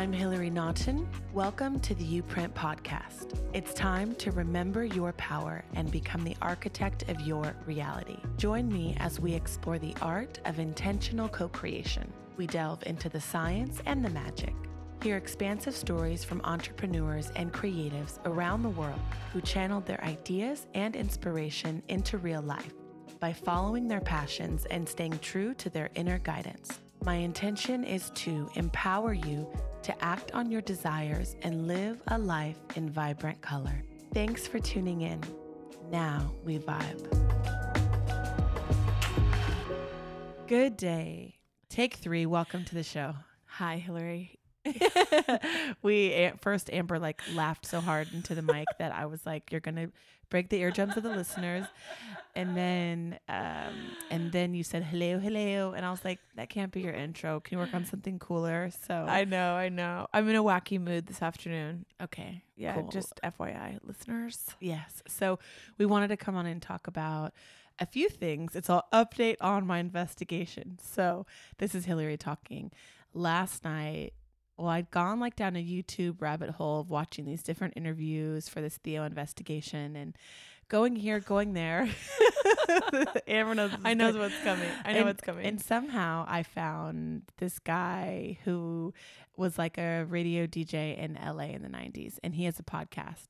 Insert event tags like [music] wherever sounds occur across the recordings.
I'm Hillary Naughton. Welcome to the YouPrint Podcast. It's time to remember your power and become the architect of your reality. Join me as we explore the art of intentional co creation. We delve into the science and the magic. Hear expansive stories from entrepreneurs and creatives around the world who channeled their ideas and inspiration into real life by following their passions and staying true to their inner guidance. My intention is to empower you to act on your desires and live a life in vibrant color. Thanks for tuning in. Now we vibe. Good day. Take three. Welcome to the show. Hi, Hillary. [laughs] we first Amber like laughed so hard into the mic that I was like, "You're gonna break the eardrums of the listeners," and then um, and then you said hello, hello, and I was like, "That can't be your intro. Can you work on something cooler?" So I know, I know. I'm in a wacky mood this afternoon. okay, Yeah, cool. just FYI, listeners. yes. So we wanted to come on and talk about a few things. It's all update on my investigation. So this is Hillary talking. Last night, well, I'd gone like down a YouTube rabbit hole of watching these different interviews for this Theo investigation and going here, going there. [laughs] Amber knows I know what's coming. I know And- what's coming. And somehow I found this guy who was like a radio DJ in LA in the 90s and he has a podcast.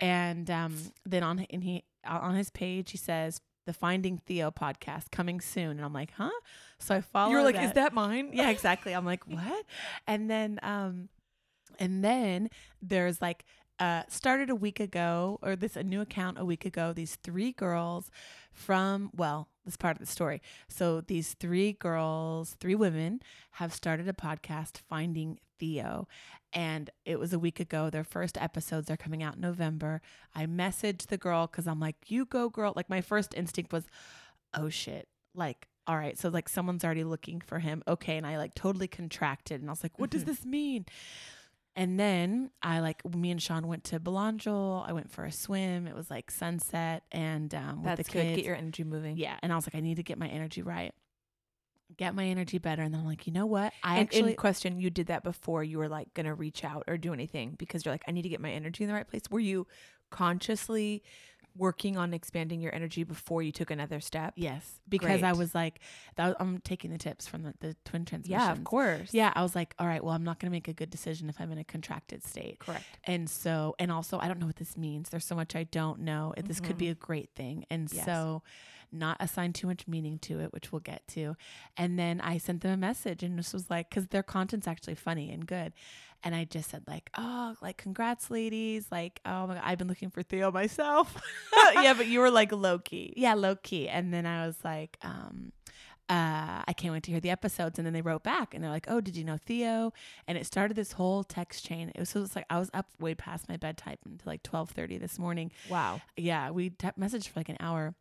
And um, then on and he on his page he says the Finding Theo podcast coming soon and I'm like, "Huh?" So I follow You're like, is that mine? yeah, [laughs] exactly. I'm like, what? And then, um, and then there's like, uh, started a week ago, or this a new account a week ago. These three girls from well, this part of the story. So these three girls, three women, have started a podcast, Finding Theo, and it was a week ago. Their first episodes are coming out in November. I messaged the girl because I'm like, you go, girl. Like my first instinct was, oh shit, like all right, so like someone's already looking for him. Okay. And I like totally contracted and I was like, what does Mhm. this mean? And then I like, me and Sean went to Belongil. I went for a swim. It was like sunset and um, with That's the good. kids. Get your energy moving. yeah. And I was like, I need to get my energy right, get my energy better. And then I'm like, you know what? I and actually, in question, you did that before you were like gonna reach out or do anything because you're like, I need to get my energy in the right place. Were you consciously working on expanding your energy before you took another step? yes, because I was like, that was, I'm taking the tips from the, the twin transmissions. Yeah, of course. Yeah. I was like, all right, well, I'm not going to make a good decision if I'm in a contracted state. correct. And so, and also, I don't know what this means. There's so much I don't know. This could be mm-hmm. a great thing. And Yes. so, not assign too much meaning to it, which we'll get to. And then I sent them a message and this was like, because their content's actually funny and good. And I just said, like, oh, like, congrats, ladies. Like, oh my God, I've been looking for Theo myself. [laughs] yeah, but you were like low key. yeah, low key. And then I was like, um, uh, I can't wait to hear the episodes. And then they wrote back and they're like, oh, did you know Theo? And it started this whole text chain. It was, so it was like I was up way past my bedtime until like twelve thirty this morning. Wow. Yeah, we t- messaged for like an hour.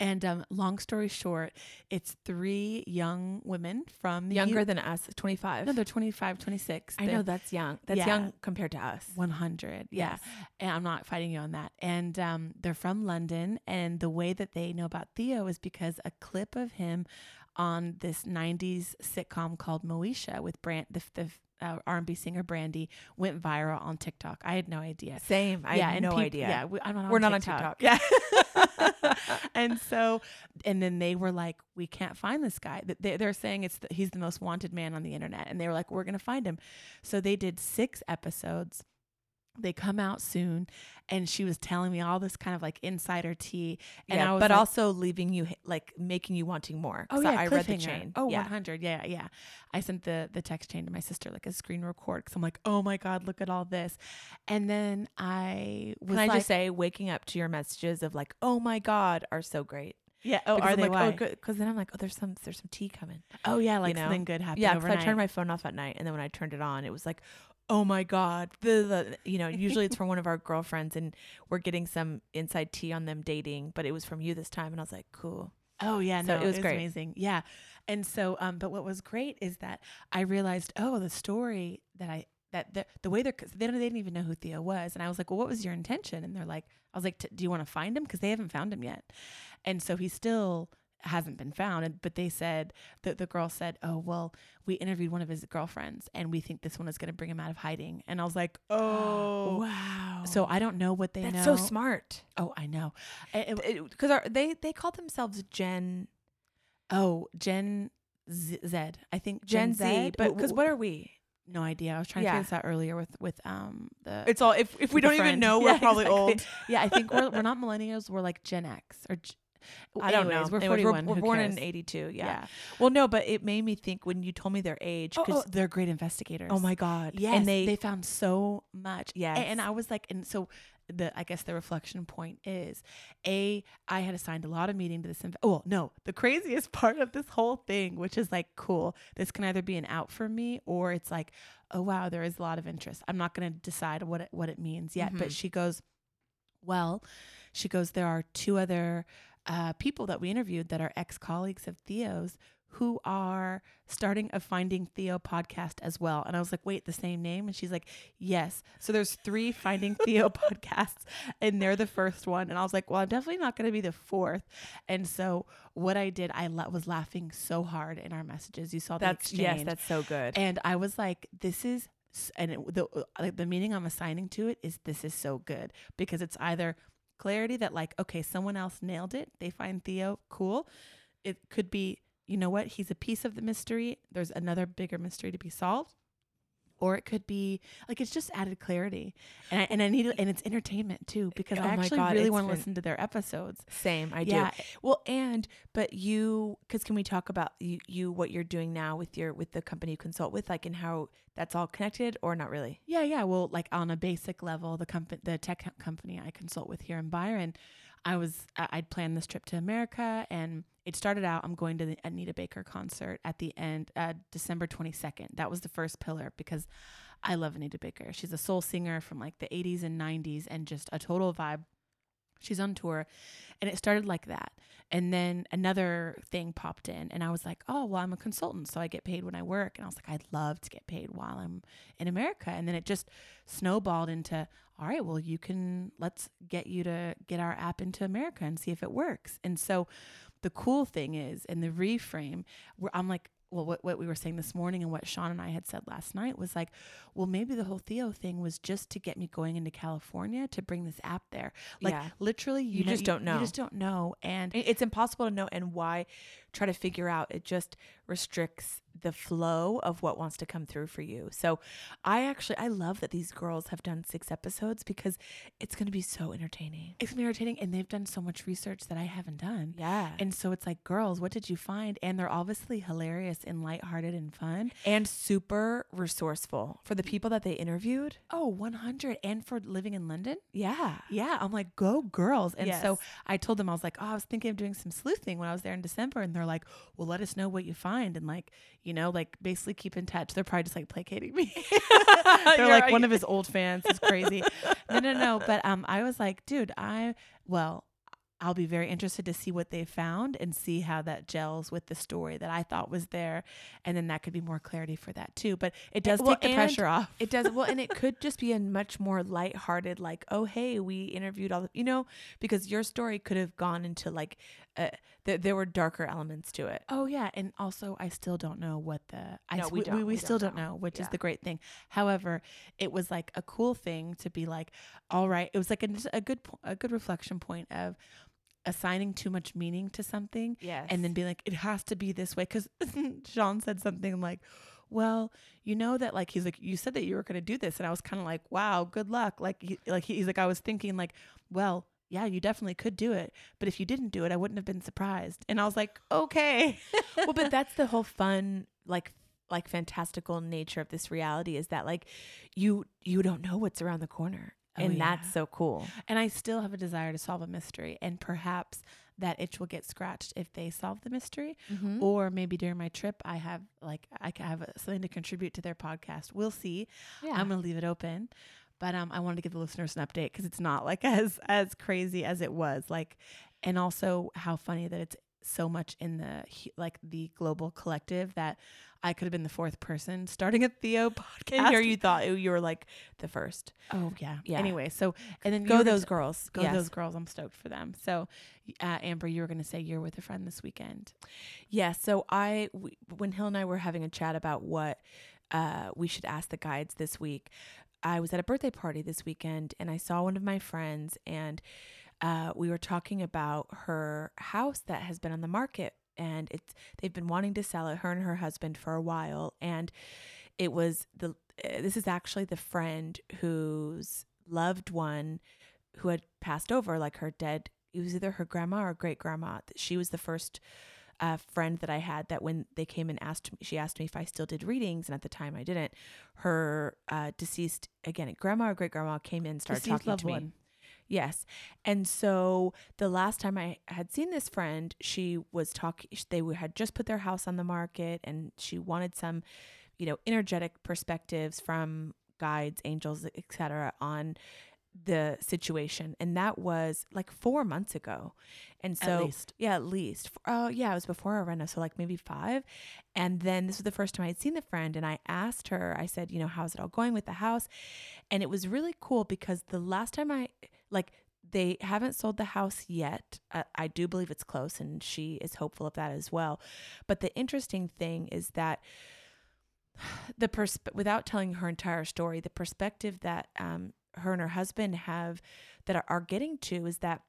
And um, long story short, it's three young women from the Younger U- than us, 25. no, they're 25, 26. I know that's young. That's Yeah. young compared to us. 100 yeah Yes. and i'm not fighting you on that and um, they're from london and the way that they know about theo is because a clip of him on this 90s sitcom called moesha with brand the, the uh, r&b singer brandy went viral on tiktok i had no idea Same. I have and no peop- idea. Yeah, we, I'm not We're on not on TikTok. TikTok. Yeah. [laughs] [laughs] and so, and then they were like, "We can't find this guy." They, they're saying it's the, he's the most wanted man on the internet, and they were like, "We're gonna find him." So they did six episodes. They come out soon, and she was telling me all this kind of like insider tea, and yeah, I was but like, also leaving you like making you wanting more. Oh yeah, I read the chain. Oh, yeah. 100. Yeah, yeah. I sent the the text chain to my sister like a screen record because I'm like, oh my god, look at all this, and then I was Can I like, just say, waking up to your messages of like, "Oh my God," are so great. yeah. Oh, Because are I'm they? like, oh, why? Oh, good. Because then I'm like, oh, there's some, there's some tea coming. Oh yeah, like know? something good happened Yeah, because. I turned my phone off at night, and then when I turned it on, it was like, oh my god, the, the you know, usually it's [laughs] from one of our girlfriends, and we're getting some inside tea on them dating, but it was from you this time, and I was like, cool. oh yeah, So no, it was great. amazing. Yeah, and so um, but what was great is that I realized, oh, the story that I that the, the way they're cause they don't they didn't even know who Theo was, and I was like, well, what was your intention? And they're like, I was like, "T- do you want to find him? Because they haven't found him yet, and so he's still hasn't been found. But they said that the girl said, "Oh well, we interviewed one of his girlfriends, and we think this one is going to bring him out of hiding." And I was like, [gasps] "Oh, wow. So I don't know what they That's know. so smart. Oh, I know. Because they they call themselves Gen oh, Gen Z, Z. I think Gen, Z, but because what are we? No idea. I was trying to Yeah. figure this out earlier with with um the. It's all if if we don't even know, [laughs] we're Yeah, probably exactly. old. yeah, I think we're we're [laughs] not millennials. We're like Gen X or. G- I don't know. We're Anyways, 41. We're, who born cares? in '82. Yeah. Yeah. Well, no, but it made me think when you told me their age. because oh, they're great investigators. oh my god. Yes, And they, they found so much. Yes. A- and I was like, and so the I guess the reflection point is, a I had assigned a lot of meaning to this. Inv- oh well, no, the craziest [laughs] part of this whole thing, which is like cool. This can either be an out for me or it's like, oh wow, there is a lot of interest. I'm not going to decide what it, what it means yet. But Mhm. she goes, well, she goes, there are two other uh, people that we interviewed that are ex colleagues of Theo's who are starting a Finding Theo podcast as well. And I was like, wait, the same name? And she's like, yes. So there's three Finding Theo [laughs] podcasts, and they're the first one. And I was like, well, I'm definitely not going to be the fourth. And so what I did, I la- was laughing so hard in our messages. You saw the that's exchange. yes, that's so good. And I was like, this is, and it, the uh, the meaning I'm assigning to it is this is so good because it's either clarity that like, okay, someone else nailed it. They find Theo cool. It could be, you know what? He's a piece of the mystery. There's another bigger mystery to be solved. Or it could be like it's just added clarity, and I, and I need it, and it's entertainment too eh, because Oh I actually God, really want to listen to their episodes. Same, I yeah, do. Well, and but you, because can we talk about you, you, what you're doing now with your with the company you consult with, like, and how that's all connected, or not really? Yeah, yeah. Well, like on a basic level, the company, the tech co- company I consult with here in Byron, I was I'd planned this trip to America, and it started out I'm going to the Anita Baker concert at the end, uh, December 22nd. That was the first pillar because I love Anita Baker. She's a soul singer from like the 80s and 90s, and just a total vibe. She's on tour, and it started like that. And then another thing popped in, and I was like, oh, well, I'm a consultant, so I get paid when I work. And I was like, I'd love to get paid while I'm in America. And then it just snowballed into, all right, well, you can, let's get you to get our app into America and see if it works. And so the cool thing is, in the reframe, where I'm like, well, what, what we were saying this morning and what Sean and I had said last night was like, well, maybe the whole Theo thing was just to get me going into California to bring this app there. Like Yeah. literally, you, You just don't know. You just don't know. And It's impossible to know, and why try to figure out. It just restricts the flow of what wants to come through for you. So, I actually I love that these girls have done six episodes because it's going to be so entertaining. it's been irritating. And they've done so much research that I haven't done. Yeah, and so it's like, girls, what did you find? And they're obviously hilarious and lighthearted and fun. and super resourceful for the people that they interviewed. Oh, 100. And for living in London? Yeah, Yeah. I'm like, go girls. And so I told them, I was like, oh, I was thinking of doing some sleuthing when I was there in December. And they're like, well, let us know what you find. And like, you know, like basically keep in touch. They're probably just like placating me. [laughs] [laughs] they're You're like right. one of his old fans. He's crazy. no, no, no. But um, I was like, dude, I, well, I'll be very interested to see what they found and see how that gels with the story that I thought was there. And then that could be more clarity for that too. But it does well, take the pressure off. It does well, and it could [laughs] just be a much more lighthearted, like, oh hey, we interviewed all the, you know, because your story could have gone into like, uh, th- there were darker elements to it. Oh yeah, and also I still don't know what the I No, we we, don't. we, We still don't know. know, which is the great thing. However, it was like a cool thing to be like, all right, it was like a, a good a good reflection point of assigning too much meaning to something Yes, and then being like it has to be this way cuz [laughs] Sean said something like well, you know that like he's like you said that you were going to do this and I was kind of like, wow, good luck. Like he, like he's like I was thinking like, well, yeah, you definitely could do it, but if you didn't do it, I wouldn't have been surprised. And I was like, okay. [laughs] well, but that's the whole fun, like like fantastical nature of this reality is that like you you don't know what's around the corner, Oh, and yeah. that's so cool. And I still have a desire to solve a mystery, and perhaps that itch will get scratched if they solve the mystery, Mm-hmm. or maybe during my trip, I have like I have something to contribute to their podcast. We'll see. Yeah, I'm gonna leave it open, but um, I wanted to give the listeners an update because it's not like [laughs] as as crazy as it was. Like, and also how funny that it's so much in the like the global collective that I could have been the fourth person starting a Theo [laughs] podcast. And here you thought you were like the first. oh yeah, Yeah. Anyway, so And then go those girls, go Yes. those girls. I'm stoked for them. So, uh, Amber, you were going to say you're with a friend this weekend. Yeah. So I, w- when Hill and I were having a chat about what uh, we should ask the guides this week, I was at a birthday party this weekend and I saw one of my friends and uh, we were talking about her house that has been on the market and it's they've been wanting to sell it her and her husband for a while and it was the uh, this is actually the friend whose loved one who had passed over like her dead it was either her grandma or great grandma she was the first uh, friend that I had that when they came and asked me, she asked me if I still did readings, and at the time I didn't. Her uh, deceased again, grandma or great grandma came in, and started Deceased talking to me. one. Yes, and so the last time I had seen this friend, she was talking. They had just put their house on the market, and she wanted some, you know, energetic perspectives from guides, angels, etc. on the situation, and that was like four months ago. And so At least. yeah, at least. Oh, yeah, it was before Arena, so like maybe five. And then this was the first time I'd seen the friend, and I asked her, I said, you know, how's it all going with the house? And it was really cool because the last time I, like, they haven't sold the house yet. I, I do believe it's close, and she is hopeful of that as well. But the interesting thing is that [sighs] the pers- without telling her entire story, the perspective that um, her and her husband have that are, are getting to is that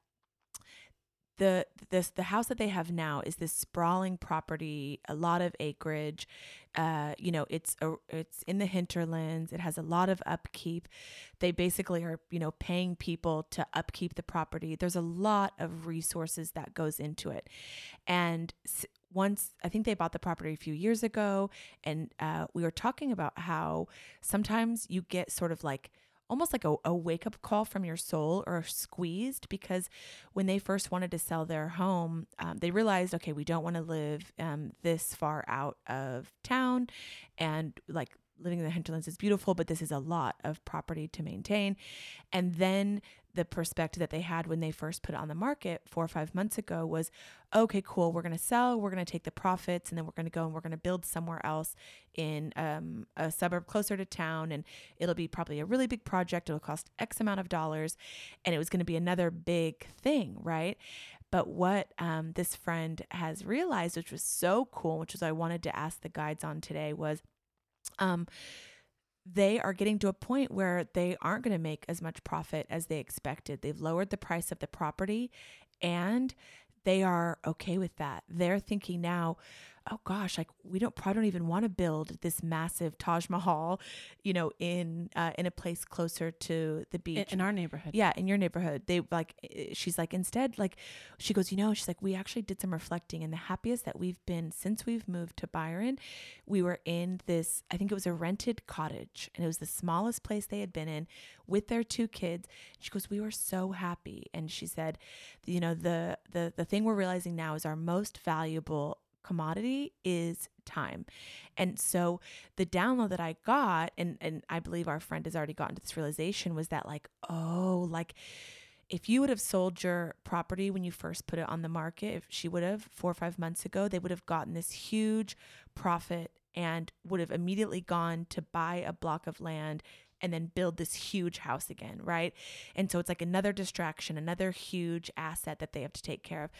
the this the house that they have now is this sprawling property, a lot of acreage. Uh, you know, it's a, it's in the hinterlands. It has a lot of upkeep. They basically are, you know, paying people to upkeep the property. There's a lot of resources that goes into it, and once I think they bought the property a few years ago, and uh, we were talking about how sometimes you get sort of like almost like a, a wake up call from your soul or squeezed because when they first wanted to sell their home, um, they realized, okay, we don't want to live um, this far out of town. And like living in the hinterlands is beautiful, but this is a lot of property to maintain. And then the perspective that they had when they first put it on the market four or five months ago was okay, cool, we're going to sell, we're going to take the profits, and then we're going to go and we're going to build somewhere else in um, a suburb closer to town. And it'll be probably a really big project. It'll cost X amount of dollars. And it was going to be another big thing, right? But what um, this friend has realized, which was so cool, which is I wanted to ask the guides on today, was um, they are getting to a point where they aren't going to make as much profit as they expected. They've lowered the price of the property and they are okay with that. They're thinking now, oh gosh, like we don't probably don't even want to build this massive Taj Mahal, you know, in uh, in a place closer to the beach. In, in our neighborhood. Yeah, in your neighborhood. They like she's like instead like she goes, you know, she's like we actually did some reflecting and the happiest that we've been since we've moved to Byron, we were in this I think it was a rented cottage and it was the smallest place they had been in with their two kids. She goes, "We were so happy." And she said, you know, the the the thing we're realizing now is our most valuable commodity is time. And so the download that I got, and and I believe our friend has already gotten to this realization, was that like, oh, like if you would have sold your property when you first put it on the market, if she would have four or five months ago, they would have gotten this huge profit and would have immediately gone to buy a block of land and then build this huge house again, right? And so it's like another distraction, another huge asset that they have to take care of.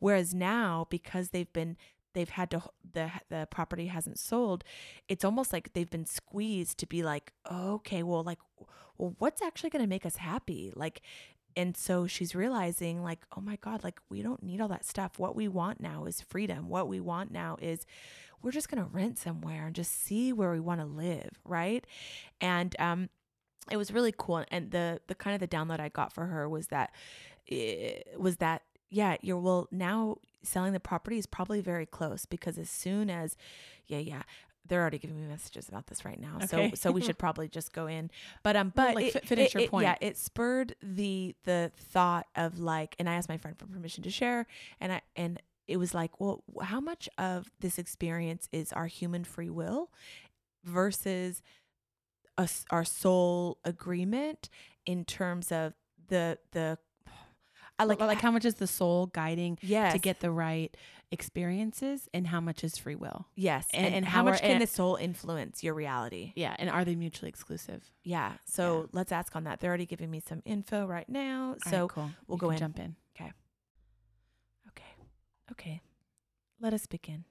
Whereas now, because they've been they've had to the the property hasn't sold it's almost like they've been squeezed to be like okay well like well what's actually going to make us happy? Like and so she's realizing like oh my god like we don't need all that stuff. What we want now is freedom. What we want now is we're just going to rent somewhere and just see where we want to live right? And um it was really cool and the the kind of the download i got for her was that it was that yeah you're well now selling the property is probably very close because as soon as yeah yeah they're already giving me messages about this right now Okay. so so we should [laughs] probably just go in but um but like, it, fi- finish it- your it- point. yeah it spurred the the thought of like and i asked my friend for permission to share and i and it was like well how much of this experience is our human free will versus us our soul agreement in terms of the the I like like like how much is the soul guiding yes to get the right experiences and how much is free will yes and- and, and how how much can the soul influence your reality yeah and are they mutually exclusive yeah so let's ask on that they're already giving me some info right now All right, so cool we'll You go in. jump in Okay. Okay. Okay. Let us begin.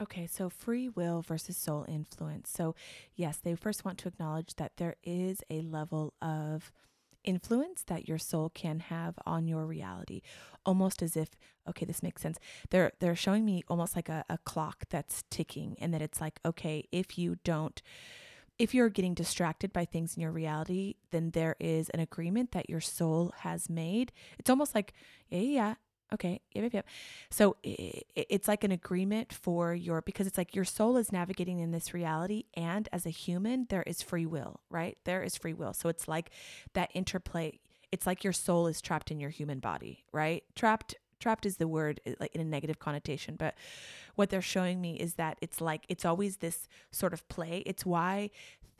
Okay, so free will versus soul influence. So, yes, they first want to acknowledge that there is a level of influence that your soul can have on your reality almost as if okay this makes sense. They're they're showing me almost like a, a clock that's ticking and that it's like okay if you don't if you're getting distracted by things in your reality then there is an agreement that your soul has made. It's almost like yeah yeah, okay yep yep yep. So it's like an agreement for your because it's like your soul is navigating in this reality and as a human there is free will right? There is free will. So it's like that interplay it's like your soul is trapped in your human body right? Trapped trapped is the word like in a negative connotation but what they're showing me is that it's like it's always this sort of play. It's why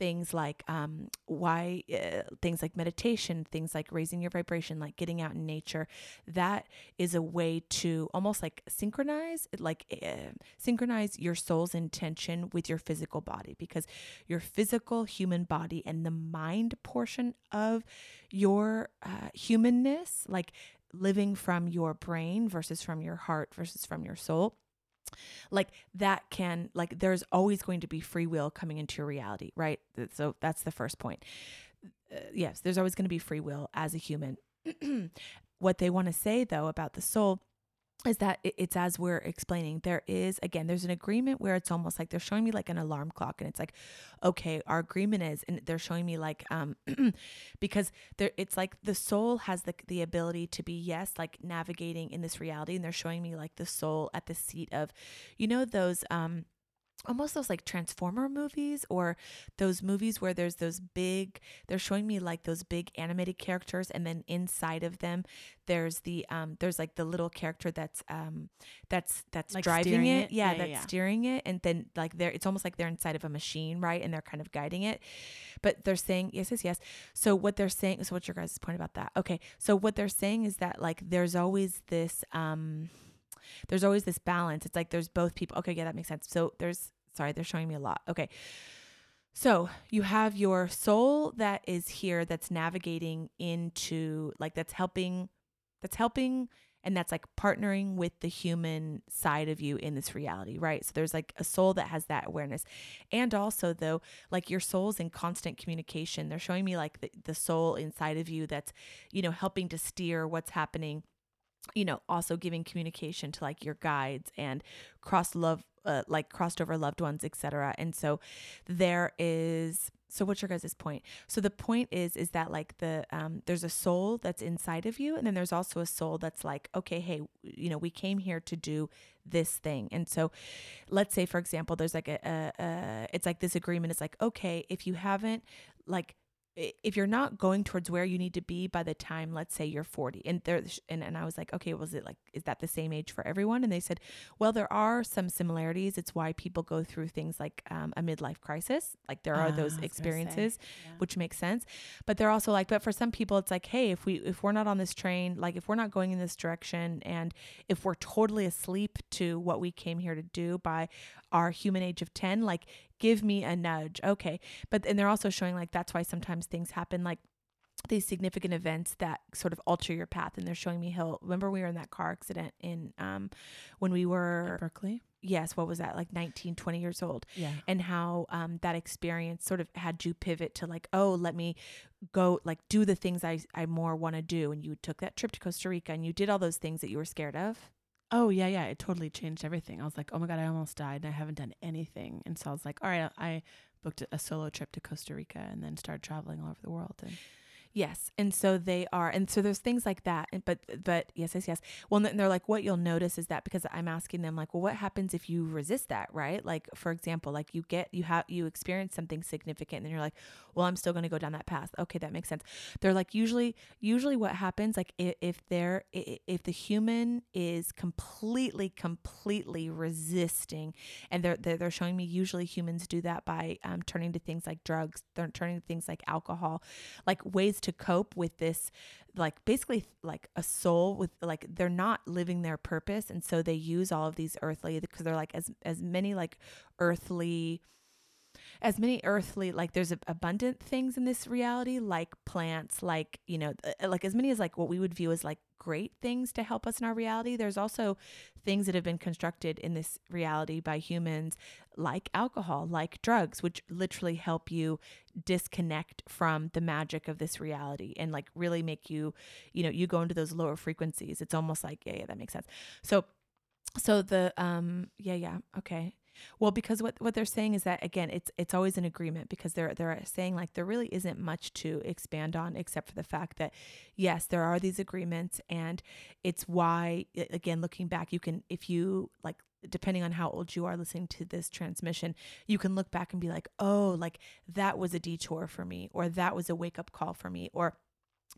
things like um why uh, things like meditation things like raising your vibration like getting out in nature that is a way to almost like synchronize like uh, synchronize your soul's intention with your physical body because your physical human body and the mind portion of your uh, humanness like living from your brain versus from your heart versus from your soul like that can like there's always going to be free will coming into your reality right? So that's the first point. Uh, yes there's always going to be free will as a human. [clears throat] What they want to say though about the soul is that it's as we're explaining there is again there's an agreement where it's almost like they're showing me like an alarm clock and it's like okay our agreement is and they're showing me like um [clears throat] because there it's like the soul has the the ability to be yes like navigating in this reality and they're showing me like the soul at the seat of you know those um almost those like transformer movies or those movies where there's those big they're showing me like those big animated characters and then inside of them there's the um there's like the little character that's um that's that's Like driving it, it? Yeah, Yeah, that's yeah. steering it and then like they're it's almost like they're inside of a machine right and they're kind of guiding it but they're saying yes yes yes so what they're saying so what's your guys' point about that okay so what they're saying is that like there's always this um there's always this balance. It's like there's both people okay yeah that makes sense. So there's sorry they're showing me a lot. Okay. So you have your soul that is here that's navigating into like that's helping that's helping and that's like partnering with the human side of you in this reality right? So there's like a soul that has that awareness. And also though like your soul's in constant communication. They're showing me like the, the soul inside of you that's you know helping to steer what's happening you know also giving communication to like your guides and cross love uh, like crossed over loved ones etc and so there is so what's your guys' point? So the point is is that like the um there's a soul that's inside of you and then there's also a soul that's like okay hey you know we came here to do this thing. And so let's say for example there's like a, a, a it's like this agreement. It's like okay if you haven't like if you're not going towards where you need to be by the time let's say you're 40 and there and, and i was like okay was it like is that the same age for everyone? And they said well there are some similarities. It's why people go through things like um, a midlife crisis. Like there are Ah, I those say, experiences yeah. which makes sense. But they're also like but for some people it's like hey if we if we're not on this train like if we're not going in this direction and if we're totally asleep to what we came here to do by our human age of 10 like give me a nudge okay. But and they're also showing like that's why sometimes things happen like these significant events that sort of alter your path. And they're showing me how remember we were in that car accident in um when we were Berkeley? Yes what was that like 19 20 years old. Yeah. And how um, that experience sort of had you pivot to like oh let me go like do the things i, I more want to do. And you took that trip to costa rica and you did all those things that you were scared of Oh yeah, yeah. It totally changed everything. I was like, oh my god, I almost died and I haven't done anything. And so I was like, all right, I booked a solo trip to Costa Rica and then started traveling all over the world. And Yes, and so they are, and so there's things like that. And but but yes, yes, yes. Well, and they're like, what you'll notice is that because I'm asking them like, well, what happens if you resist that, right? Like for example, like you get you have you experience something significant, and you're like, well, I'm still going to go down that path. Okay, that makes sense. They're like usually usually what happens like if, if they're if the human is completely completely resisting, and they're they're, they're showing me usually humans do that by um, turning to things like drugs, they're turning to things like alcohol, like ways to cope with this like basically like a soul with like they're not living their purpose and so they use all of these earthly because they're like as as many like earthly as many earthly like there's abundant things in this reality like plants like you know uh, like as many as like what we would view as like great things to help us in our reality there's also things that have been constructed in this reality by humans like alcohol like drugs which literally help you disconnect from the magic of this reality and like really make you you know you go into those lower frequencies. It's almost like yeah yeah that makes sense. So so the um yeah yeah okay well, because what, what they're saying is that again, it's it's always an agreement because they're they're saying like there really isn't much to expand on except for the fact that yes, there are these agreements and it's why again looking back you can if you like depending on how old you are listening to this transmission, you can look back and be like, "Oh, like that was a detour for me or that was a wake-up call for me or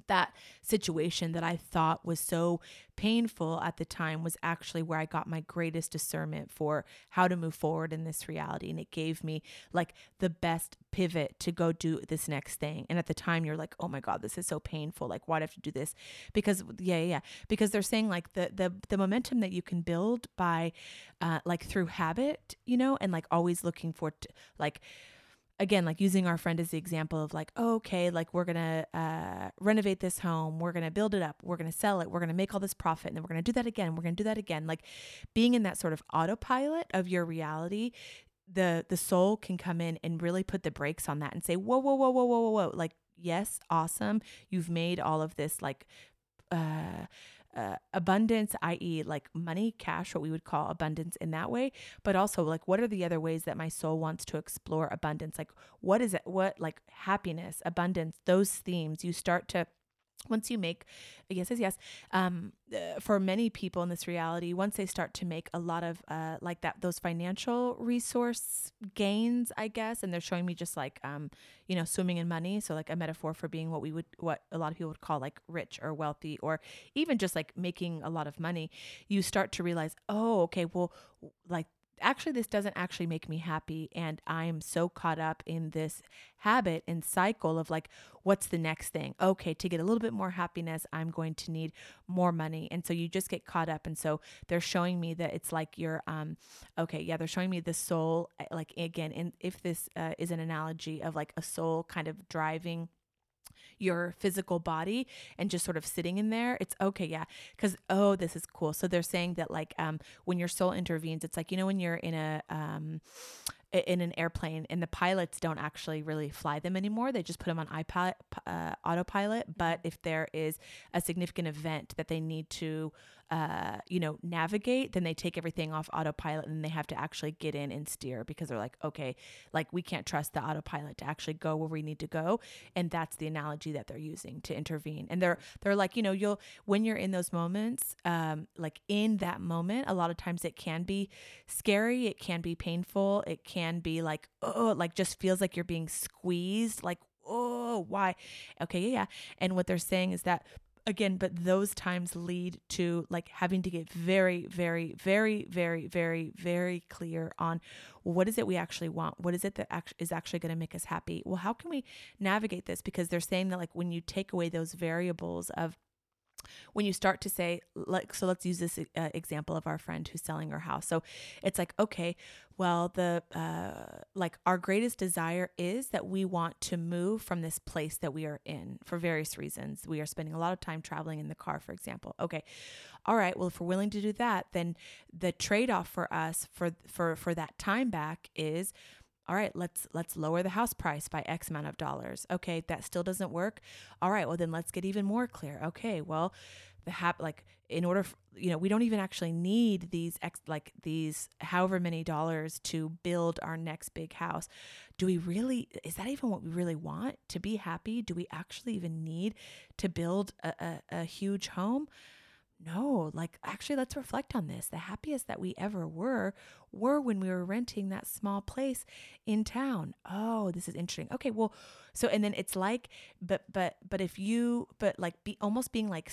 that situation that I thought was so painful at the time was actually where I got my greatest discernment for how to move forward in this reality. And it gave me like the best pivot to go do this next thing. And at the time, you're like, oh my God, this is so painful. Like, why do I have to do this? Because, yeah, yeah, because they're saying like the, the, the momentum that you can build by, uh, like through habit, you know, and like always looking for, t- like, again like using our friend as the example of like oh, okay like we're gonna uh, renovate this home we're gonna build it up we're gonna sell it we're gonna make all this profit and then we're gonna do that again we're gonna do that again. Like being in that sort of autopilot of your reality the the soul can come in and really put the brakes on that and say whoa whoa whoa whoa whoa whoa whoa like yes awesome you've made all of this like uh uh, abundance, i.e., like money, cash, what we would call abundance in that way, but also like what are the other ways that my soul wants to explore abundance? Like, what is it? What, like happiness, abundance, those themes, you start to once you make yes yes yes um, uh, for many people in this reality once they start to make a lot of uh, like that those financial resource gains i guess and they're showing me just like um, you know swimming in money so like a metaphor for being what we would what a lot of people would call like rich or wealthy or even just like making a lot of money you start to realize oh okay well like actually this doesn't actually make me happy and i am so caught up in this habit and cycle of like what's the next thing? Okay to get a little bit more happiness i'm going to need more money. And so you just get caught up and so they're showing me that it's like you're um okay yeah they're showing me the soul eh, like again and if this uh, is an analogy of like a soul kind of driving your physical body and just sort of sitting in there, it's okay, yeah. Cause oh, this is cool. So they're saying that like um when your soul intervenes, it's like, you know, when you're in a um in an airplane and the pilots don't actually really fly them anymore. They just put them on iPod, uh, autopilot. But if there is a significant event that they need to uh, you know, navigate, then they take everything off autopilot and they have to actually get in and steer because they're like, okay, like we can't trust the autopilot to actually go where we need to go. And that's the analogy that they're using to intervene. And they're they're like, you know, you'll when you're in those moments, um, like in that moment, a lot of times it can be scary, it can be painful, it can be like, oh, like just feels like you're being squeezed, like oh why okay yeah, yeah and what they're saying is that again but those times lead to like having to get very very very very very very clear on what is it we actually want? What is it that is actually going to make us happy? Well how can we navigate this? Because they're saying that like when you take away those variables of when you start to say like so let's use this uh, example of our friend who's selling her house. So it's like okay well the uh, like our greatest desire is that we want to move from this place that we are in for various reasons. We are spending a lot of time traveling in the car for example. Okay all right well if we're willing to do that then the trade-off for us for for for that time back is all right let's let's lower the house price by x amount of dollars. Okay that still doesn't work. All right well then let's get even more clear. Okay well the hap like in order for, you know we don't even actually need these ex like these however many dollars to build our next big house. Do we really is that even what we really want? To be happy? Do we actually even need to build a, a, a huge home no, like actually, let's reflect on this. The happiest that we ever were were when we were renting that small place in town. Oh, this is interesting. Okay, well, so and then it's like, but but but if you but like be almost being like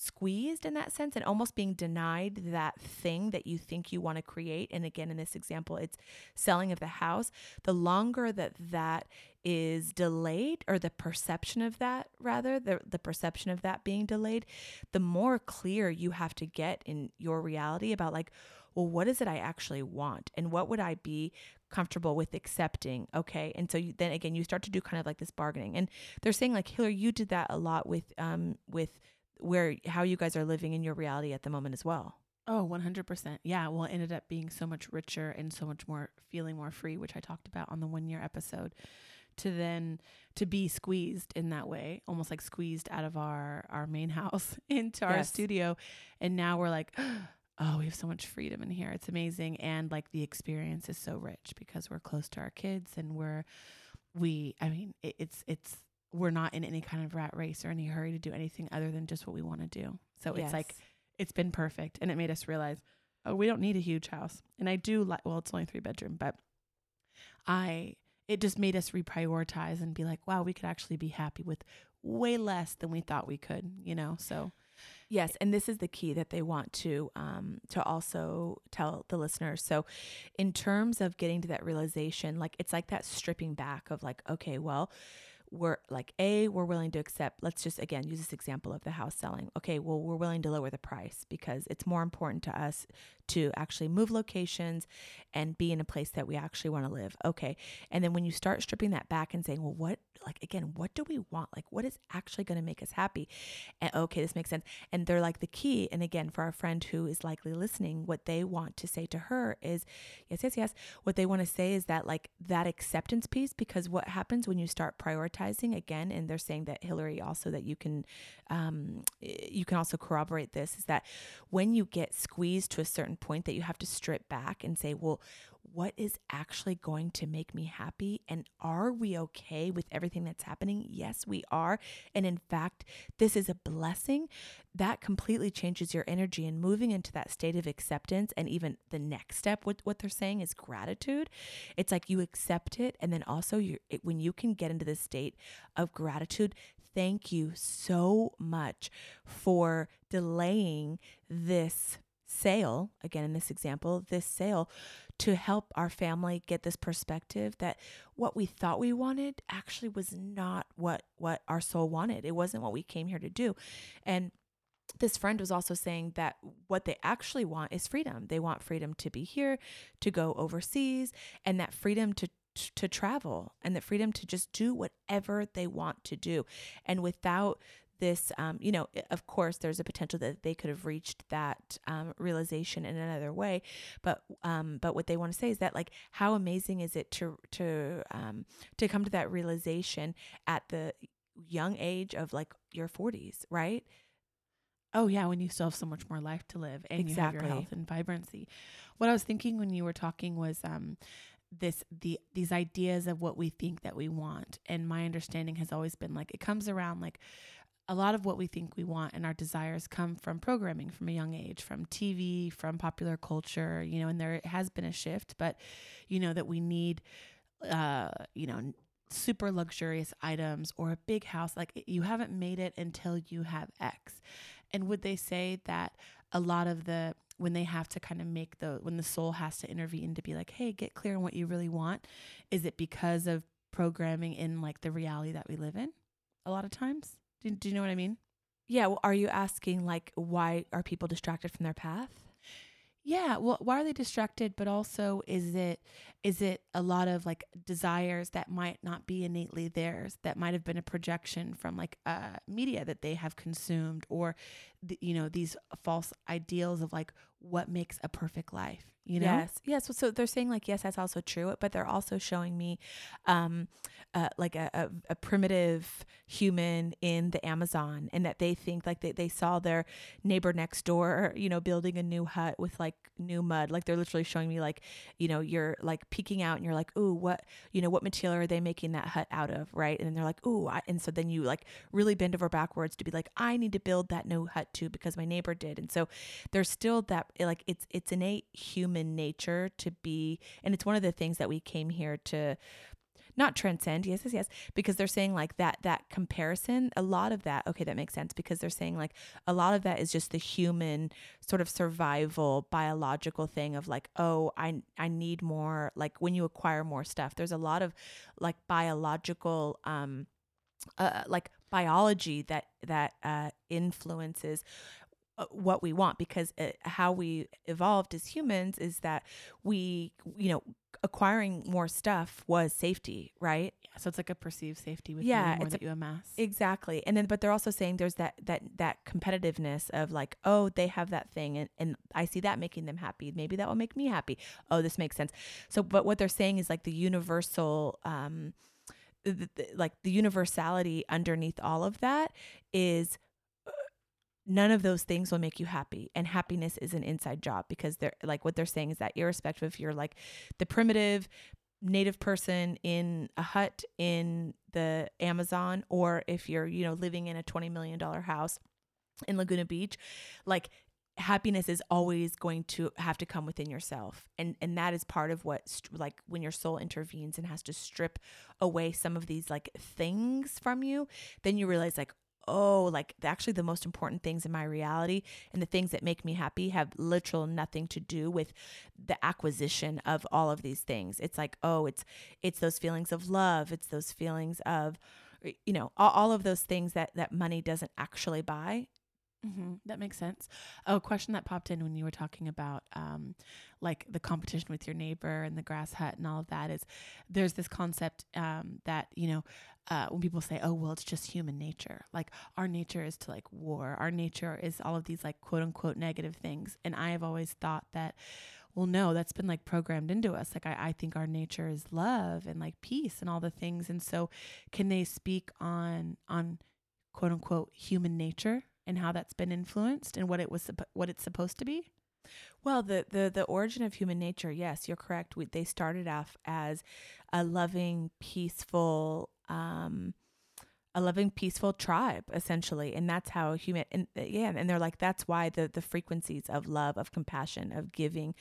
squeezed in that sense and almost being denied that thing that you think you want to create and again in this example it's selling of the house the longer that that is delayed or the perception of that rather the, the perception of that being delayed the more clear you have to get in your reality about like well what is it i actually want? And what would i be comfortable with accepting? Okay and so you, then again you start to do kind of like this bargaining. And they're saying like hillary you did that a lot with um with where how you guys are living in your reality at the moment as well Oh, 100%. Yeah. Well, it ended up being so much richer and so much more feeling more free, which I talked about on the one year episode. To then to be squeezed in that way, almost like squeezed out of our our main [laughs] house into our Yes. studio, and now we're like, [gasps] oh, we have so much freedom in here. It's amazing, and like the experience is so rich because we're close to our kids and we're we. I mean, it, it's it's we're not in any kind of rat race or any hurry to do anything other than just what we want to do. So it's like it's been perfect and it made us realize oh we don't need a huge house and i do like well it's only three bedroom but i it just made us reprioritize and be like wow we could actually be happy with way less than we thought we could you know so Yes, and this is the key that they want to um, to also tell the listeners. So, in terms of getting to that realization, like it's like that stripping back of like, okay, well, we're like a we're willing to accept. Let's just again use this example of the house selling. Okay, well, we're willing to lower the price because it's more important to us to actually move locations and be in a place that we actually want to live. Okay, and then when you start stripping that back and saying, well, what like again, what do we want? Like, what is actually going to make us happy? And okay, this makes sense. And they're like the key. And again, for our friend who is likely listening, what they want to say to her is, yes, yes, yes. What they want to say is that like that acceptance piece, because what happens when you start prioritizing again, and they're saying that Hillary also that you can, um, you can also corroborate this is that when you get squeezed to a certain point, that you have to strip back and say, well, what is actually going to make me happy? And are we okay with everything that's happening? Yes, we are. And in fact, this is a blessing that completely changes your energy and moving into that state of acceptance. And even the next step, what, what they're saying is gratitude. It's like you accept it. And then also, you when you can get into this state of gratitude, thank you so much for delaying this sale again in this example this sale to help our family get this perspective that what we thought we wanted actually was not what what our soul wanted. It wasn't what we came here to do. And this friend was also saying that what they actually want is freedom. They want freedom to be here to go overseas and that freedom to to travel and the freedom to just do whatever they want to do. And without this um, you know of course there's a potential that they could have reached that um, realization in another way. But um, but what they want to say is that like how amazing is it to to um, to come to that realization at the young age of like your 40s right? Oh yeah when you still have so much more life to live and you have your health and vibrancy. What i was thinking when you were talking was um this the these ideas of what we think that we want. And my understanding has always been like it comes around like a lot of what we think we want and our desires come from programming from a young age from tv from popular culture you know and there has been a shift but you know that we need uh you know super luxurious items or a big house. Like you haven't made it until you have x. And would they say that a lot of the when they have to kind of make the when the soul has to intervene to be like hey get clear on what you really want is it because of programming in like the reality that we live in a lot of times do, do you know what i mean? Yeah well, are you asking like why are people distracted from their path? Yeah well why are they distracted but also is it is it a lot of like desires that might not be innately theirs that might have been a projection from like uh media that they have consumed or the, you know these false ideals of like what makes a perfect life you know Yes, yes. So, so they're saying like, yes, that's also true, but they're also showing me, um, uh, like a, a, a primitive human in the Amazon, and that they think like they, they saw their neighbor next door, you know, building a new hut with like new mud. Like they're literally showing me like, you know, you're like peeking out and you're like, ooh, what, you know, what material are they making that hut out of, right? And they're like, ooh, and so then you like really bend over backwards to be like, I need to build that new hut too because my neighbor did, and so there's still that like it's it's innate human nature to be and it's one of the things that we came here to not transcend yes yes yes because they're saying like that that comparison a lot of that okay that makes sense because they're saying like a lot of that is just the human sort of survival biological thing of like oh i i need more like when you acquire more stuff there's a lot of like biological um uh, like biology that that uh, influences what we want because it, uh, how we evolved as humans is that we you know acquiring more stuff was safety right? Yeah, so it's like a perceived safety with yeah more it's that a, you amass. exactly. And then but they're also saying there's that that that competitiveness of like oh they have that thing and, and i see that making them happy. Maybe that will make me happy. Oh this makes sense. So but what they're saying is like the universal um the, the, like the universality underneath all of that is none of those things will make you happy and happiness is an inside job because they're like what they're saying is that irrespective if you're like the primitive native person in a hut in the amazon or if you're you know living in a 20 million dollar house in laguna beach like happiness is always going to have to come within yourself and and that is part of what like when your soul intervenes and has to strip away some of these like things from you then you realize like oh, like actually the most important things in my reality and the things that make me happy have literal nothing to do with the acquisition of all of these things. It's like, oh, it's it's those feelings of love, it's those feelings of you know, all, all of those things that that money doesn't actually buy. Mm-hmm. That makes sense. Oh, a question that popped in when you were talking about um, like the competition with your neighbor and the grass hut and all of that is there's this concept um, that you know uh, when people say, oh, well, it's just human nature. Like our nature is to like war. Our nature is all of these like quote unquote negative things. And I have always thought that, well, no, that's been like programmed into us. Like I, I think our nature is love and like peace and all the things. And so can they speak on, on quote unquote human nature and how that's been influenced and what it was, what it's supposed to be? Well, the the the origin of human nature, yes, you're correct. We, they started off as a loving, peaceful, um, a loving, peaceful tribe, essentially, and that's how human. And uh, yeah, and they're like that's why the the frequencies of love, of compassion, of giving,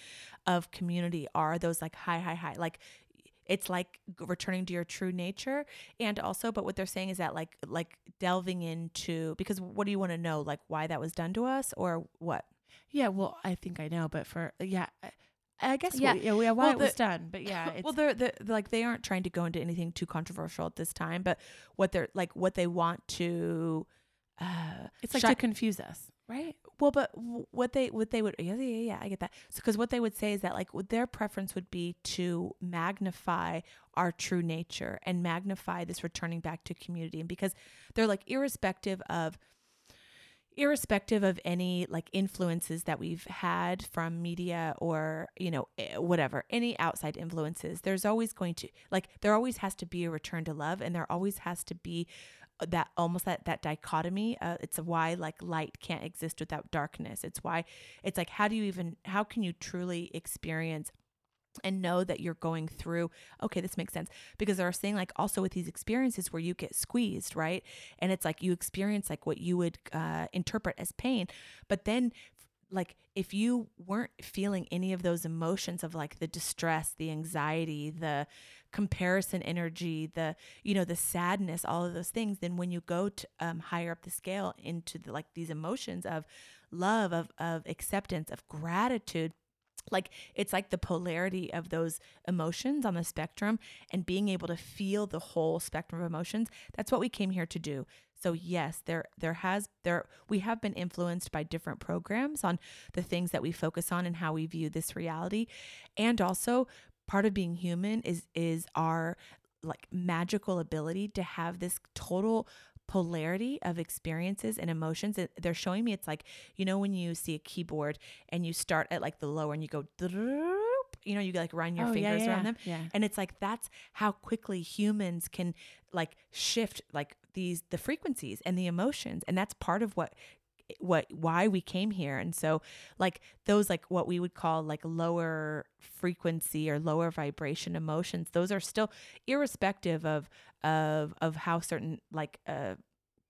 of community are those like high, high, high. Like it's like returning to your true nature and also but what they're saying is that like like delving into because what do you want to know like why that was done to us or what yeah, well, I think I know, but for yeah, I guess yeah, yeah, yeah why well, it was done, but yeah, [laughs] well, they're, they're like they aren't trying to go into anything too controversial at this time, but what they're like what they want to, uh, it's like to confuse us, right? Well, but what they what they would yeah yeah yeah I get that. So because what they would say is that like their preference would be to magnify our true nature and magnify this returning back to community, and because they're like irrespective of irrespective of any like influences that we've had from media or you know eh, whatever any outside influences there's always going to like there always has to be a return to love and there always has to be uh, that almost that that dichotomy uh, it's why like light can't exist without darkness. It's why it's like how do you even how can you truly experience and know that you're going through okay this makes sense. Because there are saying like also with these experiences where you get squeezed right? And it's like you experience like what you would uh, interpret as pain. But then like if you weren't feeling any of those emotions of like the distress the anxiety the comparison energy the you know the sadness all of those things then when you go to um, higher up the scale into the, like these emotions of love of of acceptance of gratitude like it's like the polarity of those emotions on the spectrum and being able to feel the whole spectrum of emotions that's what we came here to do. So yes there there has there we have been influenced by different programs on the things that we focus on and how we view this reality. And also part of being human is is our like magical ability to have this total polarity of experiences and emotions. They're showing me it's like, you know, when you see a keyboard and you start at like the lower and you go, you know, you like run your oh, fingers yeah, yeah, around them. Yeah. And it's like, that's how quickly humans can like shift like these, the frequencies and the emotions. And that's part of what what why we came here and so like those like what we would call like lower frequency or lower vibration emotions those are still irrespective of of of how certain like uh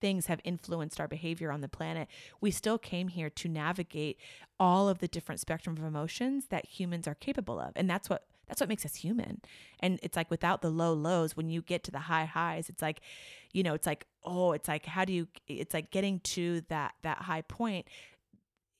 things have influenced our behavior on the planet, we still came here to navigate all of the different spectrum of emotions that humans are capable of. And that's what that's what makes us human. And it's like without the low lows, when you get to the high highs, it's like, you know, it's like, oh, it's like how do you it's like getting to that that high point.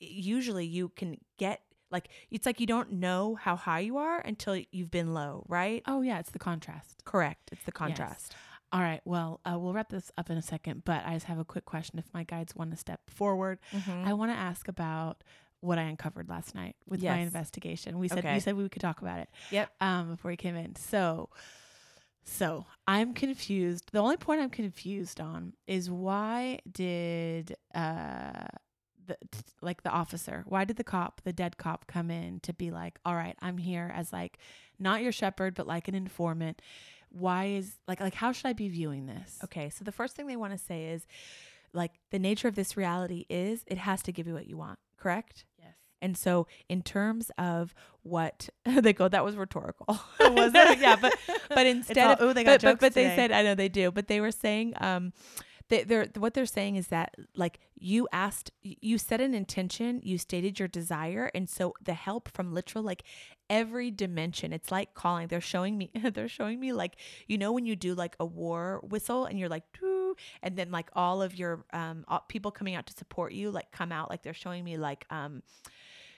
Usually you can get like it's like you don't know how high you are until you've been low, right? Oh yeah, it's the contrast. Correct. It's the contrast. All right. Well, uh, we'll wrap this up in a second, but I just have a quick question. If my guides want to step forward, Mhm. I want to ask about what I uncovered last night with my investigation. We said Okay. you said we could talk about it. Yep. Um, before you came in. So, so I'm confused. The only point I'm confused on is why did uh the t- like the officer, why did the cop, the dead cop, come in to be like, all right, I'm here as like not your shepherd, but like an informant. Why is like like how should I be viewing this? Okay, so the first thing they want to say is like the nature of this reality is it has to give you what you want, correct? And so in terms of what [laughs] they go that was rhetorical. [laughs] [laughs] Was it? yeah, but but instead all- of ooh, they got but, but, jokes but they said I know they do, but they were saying um they, they're what they're saying is that like you asked you set an intention you stated your desire and so the help from literal like every dimension it's like calling they're showing me they're showing me like you know when you do like a war whistle and you're like and then like all of your um all- people coming out to support you like come out like they're showing me like um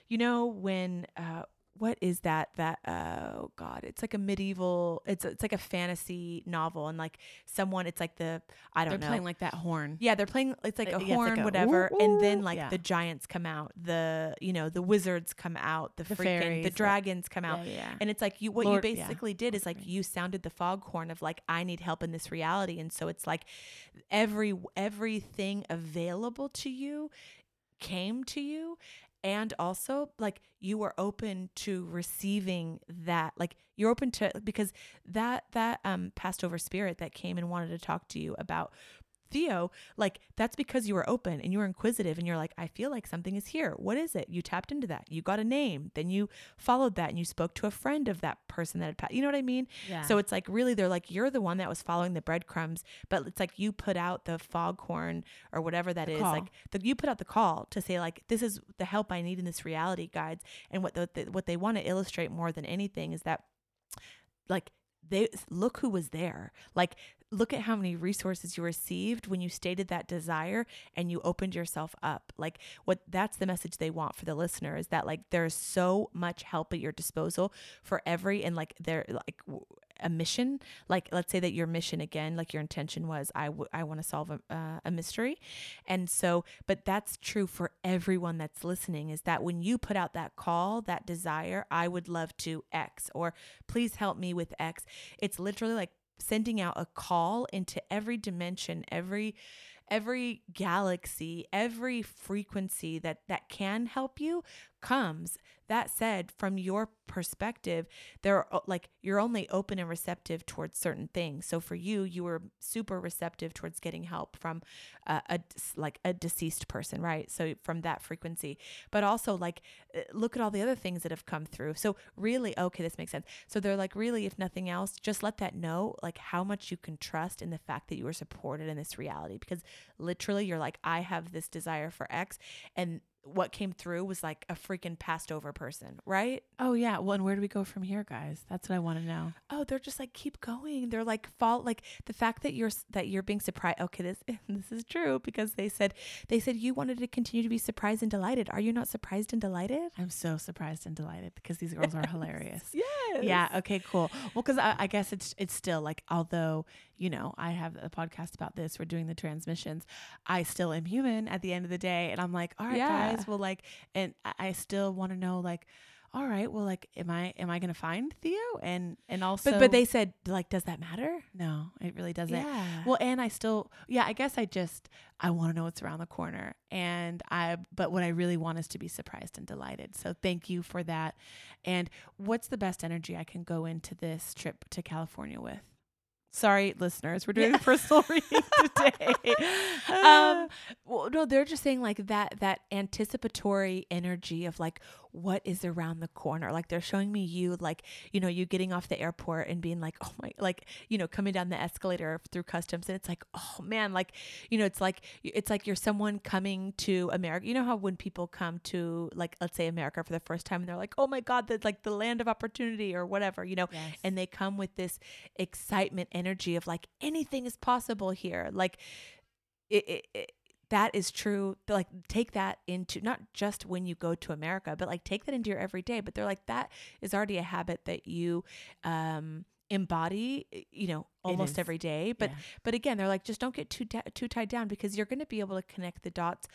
you know when uh what is that that oh god it's like a medieval it's it's like a fantasy novel and like someone it's like the i don't They're know playing like that horn. yeah they're playing it's like Uh, a yeah, horn like a whatever and then like Yeah. the giants come out the you know the wizards come out the, The freaking fairies, the dragons come out Yeah, and it's like you what Lord- you basically did is like you sounded the foghorn of like I need help in this reality and so it's like every everything available to you came to you and also like you were open to receiving that like you're open to because that that um passed over spirit that came and wanted to talk to you about Theo, like that's because you were open and you were inquisitive and you're like, I feel like something is here. What is it? You tapped into that. You got a name. Then you followed that and you spoke to a friend of that person that had passed. You know what I mean? Yeah. So it's like really they're like, you're the one that was following the breadcrumbs, but it's like you put out the foghorn or whatever that The is. call. Like the, you put out the call to say like, this is the help I need in this reality, guides. And what the, the what they want to illustrate more than anything is that like they look who was there like look at how many resources you received when you stated that desire and you opened yourself up. Like what that's the message they want for the listener is that like there's so much help at your disposal for every and like there like a mission. Like let's say that your mission again like your intention was i, w- I want to solve a, uh, a mystery. And so but that's true for everyone that's listening is that when you put out that call that desire i would love to x or please help me with x it's literally like sending out a call into every dimension every every galaxy every frequency that that can help you comes that said from your perspective there are like you're only open and receptive towards certain things. So for you you were super receptive towards getting help from a, a like a deceased person right? So from that frequency. But also like uh, look at all the other things that have come through. So really okay this makes sense. So they're like really if nothing else just let that know like how much you can trust in the fact that you were supported in this reality. Because literally you're like i have this desire for x and what came through was like a freaking passed over person, right? oh yeah. Well, and where do we go from here, guys? That's what I want to know. Oh, they're just like keep going. They're like fall like the fact that you're that you're being surprised. Okay, this [laughs] this is true because they said they said you wanted to continue to be surprised and delighted. Are you not surprised and delighted? I'm so surprised and delighted because these girls are [laughs] hilarious. Yes. Yeah. Okay. Cool. Well, because I, I guess it's it's still like although you know I have a podcast about this, we're doing the transmissions. I still am human at the end of the day, and I'm like, all right, Yeah. guys. Well, like, and I- still want to know, like, all right, well, like, am I am I gonna find Theo? And and also, But but they said like, does that matter? no, it really doesn't. Yeah. Well, and I still, yeah, I guess I just, I want to know what's around the corner. And I, but what I really want is to be surprised and delighted. So thank you for that. And what's the best energy I can go into this trip to California with? Sorry, listeners, we're doing a personal reading today. [laughs] um, they're just saying like that that anticipatory energy of like what is around the corner. Like they're showing me you like you know you getting off the airport and being like oh my like you know coming down the escalator through customs and it's like oh man like you know it's like it's like you're someone coming to America. You know how when people come to like let's say America for the first time and they're like oh my god that's like the land of opportunity or whatever you know Yes. and they come with this excitement energy of like anything is possible here like it, it, it that is true like take that into not just when you go to america but like take that into your everyday but they're like that is already a habit that you um embody you know almost every day but Yeah. but again they're like just don't get too too tied down because you're going to be able to connect the dots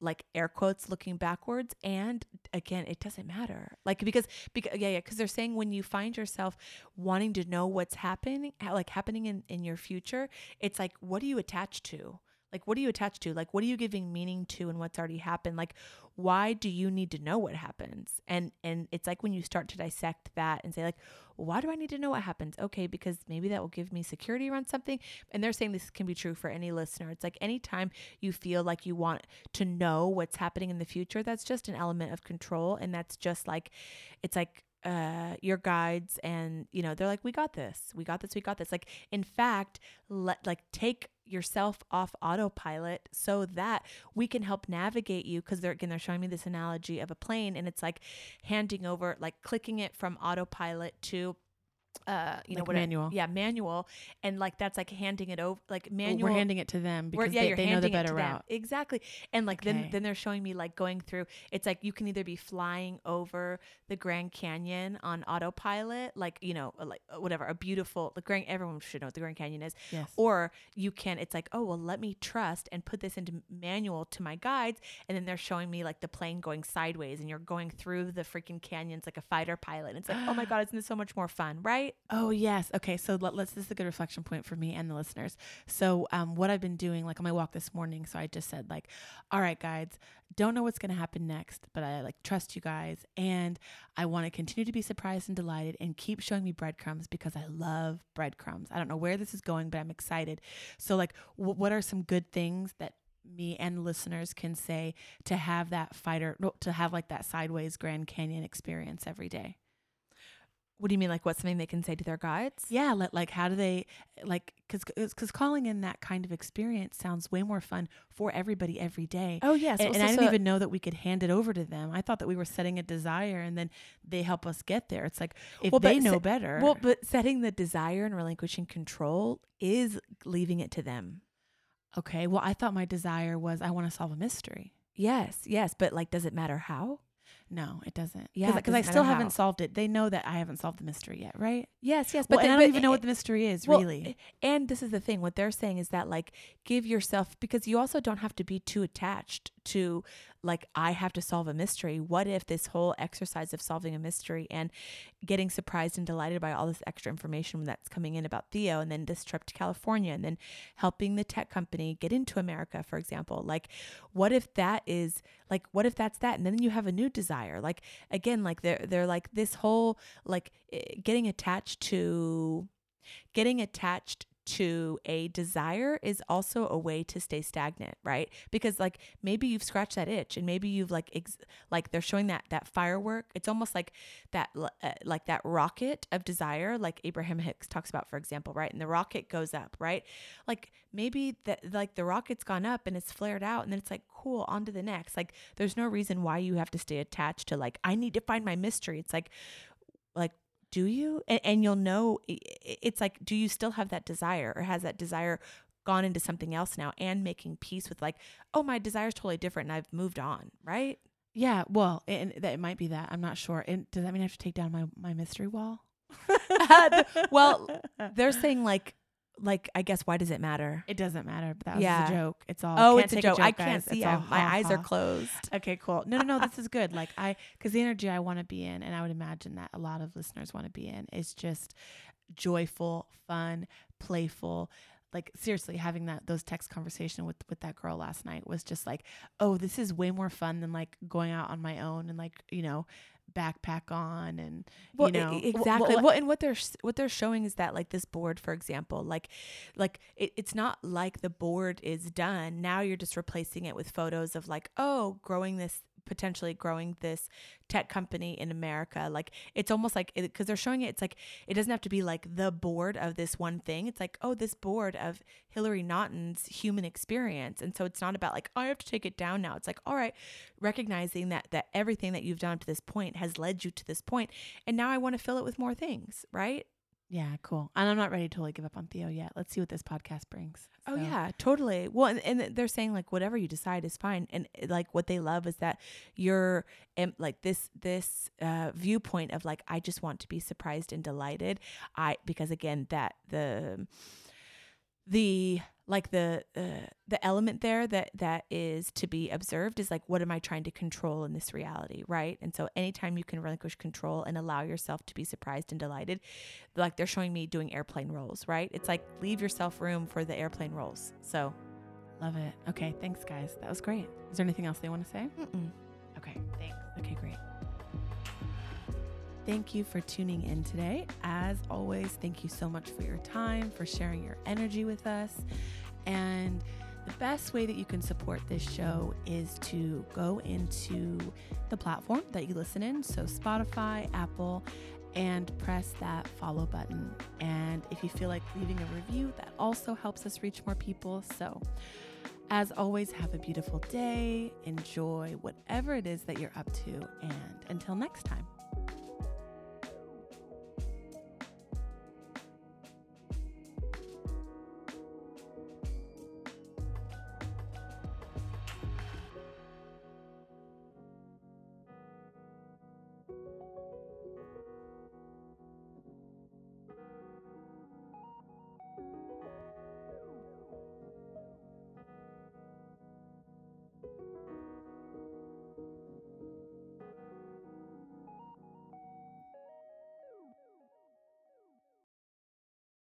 like air quotes looking backwards and again it doesn't matter. Like because because yeah yeah because they're saying when you find yourself wanting to know what's happening like happening in in your future it's like what do you attach to like what are you attached to? Like what are you giving meaning to and what's already happened? Like why do you need to know what happens? And and it's like when you start to dissect that and say like why do i need to know what happens? Okay because maybe that will give me security around something. And they're saying this can be true for any listener. It's like anytime you feel like you want to know what's happening in the future that's just an element of control. And that's just like it's like uh your guides and you know they're like we got this. We got this. We got this. Like in fact let like take yourself off autopilot so that we can help navigate you because they're again they're showing me this analogy of a plane and it's like handing over like clicking it from autopilot to uh you know what manual. yeah manual and like that's like handing it over like manual We're handing it to them because yeah, they, they know the better to them. route. Exactly. And like then Okay. then they're showing me like going through it's like you can either be flying over the Grand Canyon on autopilot, like, you know, like uh, whatever, a beautiful the Grand everyone should know what the Grand Canyon is. Yes. Or you can it's like, oh well let me trust and put this into manual to my guides and then they're showing me like the plane going sideways and you're going through the freaking canyons like a fighter pilot. And it's like, oh my [gasps] God, isn't this so much more fun, right? Oh yes. Okay. So let, let's. This is a good reflection point for me and the listeners. So um, what I've been doing, like on my walk this morning. So I just said like, all right, guides, don't know what's gonna happen next, but I like trust you guys, and I want to continue to be surprised and delighted, and keep showing me breadcrumbs because I love breadcrumbs. I don't know where this is going, but I'm excited. So like, w- what are some good things that me and listeners can say to have that fighter to have like that sideways Grand Canyon experience every day? What do you mean like what's something they can say to their guides? yeah like, like how do they like because because calling in that kind of experience sounds way more fun for everybody every day Oh yes. and, and i didn't even know that we could hand it over to them i thought that we were setting a desire and then they help us get there it's like if Well, they know se- better Well, but setting the desire and relinquishing control is leaving it to them. okay well i thought my desire was i want to solve a mystery Yes, yes, but like, does it matter how? No it doesn't Yeah, because i still haven't how. solved it they know that i haven't solved the mystery yet right Yes, yes, but and then- i don't but- even know what the mystery is well, really And this is the thing. What they're saying is that like, give yourself because you also don't have to be too attached to like I have to solve a mystery. What if this whole exercise of solving a mystery and getting surprised and delighted by all this extra information that's coming in about Theo and then this trip to California and then helping the tech company get into America, for example. Like, what if that is like what if that's that and then you have a new desire like again like they're they're like this whole like eh, getting attached to getting attached to a desire is also a way to stay stagnant right? Because like maybe you've scratched that itch and maybe you've like ex- like they're showing that that firework. It's almost like that uh, like that rocket of desire like abraham hicks talks about for example right? And the rocket goes up right? Like maybe that like the rocket's gone up and it's flared out and then it's like cool on to the next. Like there's no reason why you have to stay attached to like i need to find my mystery. It's like like do you? And, and you'll know it's like do you still have that desire or has that desire gone into something else now and making peace with like oh my desire is totally different and i've moved on right? Yeah well and that it might be that i'm not sure. And does that mean i have to take down my my mystery wall? [laughs] Uh, well they're saying like like i guess why does it matter It doesn't matter, but that was Yeah. a joke. It's all. oh it's a joke, i can't see It's all I, my ha eyes are closed Okay, cool. No, no, no. This is good. Like I, because the energy I want to be in, and I would imagine that a lot of listeners want to be in, is just joyful, fun, playful. Like seriously, having that those text conversation with with that girl last night was just like, oh, this is way more fun than like going out on my own and like you know backpack on and well, you know exactly. well, and what they're what they're showing is that like this board for example like like it, it's not like the board is done. Now you're just replacing it with photos of like oh growing this potentially growing this tech company in America. Like it's almost like because they're showing it, it's like it doesn't have to be like the board of this one thing. It's like, oh, this board of Hillary Naughton's human experience. And so it's not about like, oh, I have to take it down now. It's like, all right, recognizing that that everything that you've done up to this point has led you to this point, And now I want to fill it with more things, right? Yeah, cool. And I'm not ready to totally give up on Theo yet. Let's see what this podcast brings. Oh yeah, totally. Well, and, and, they're saying like whatever you decide is fine, and eh, like what they love is that you're like this this uh, viewpoint of like I just want to be surprised and delighted. I because again that the the like the uh, the element there that that is to be observed is like what am i trying to control in this reality right? And so anytime you can relinquish control and allow yourself to be surprised and delighted like they're showing me doing airplane rolls right? It's like leave yourself room for the airplane rolls. So love it. Okay thanks guys. That was great. Is there anything else they want to say? Mm-mm. okay thanks. Okay great Thank you for tuning in today. As always, thank you so much for your time, for sharing your energy with us. And the best way that you can support this show is to go into the platform that you listen in. So, Spotify, Apple, and press that follow button. And if you feel like leaving a review, that also helps us reach more people. So, as always, have a beautiful day. Enjoy whatever it is that you're up to. And until next time.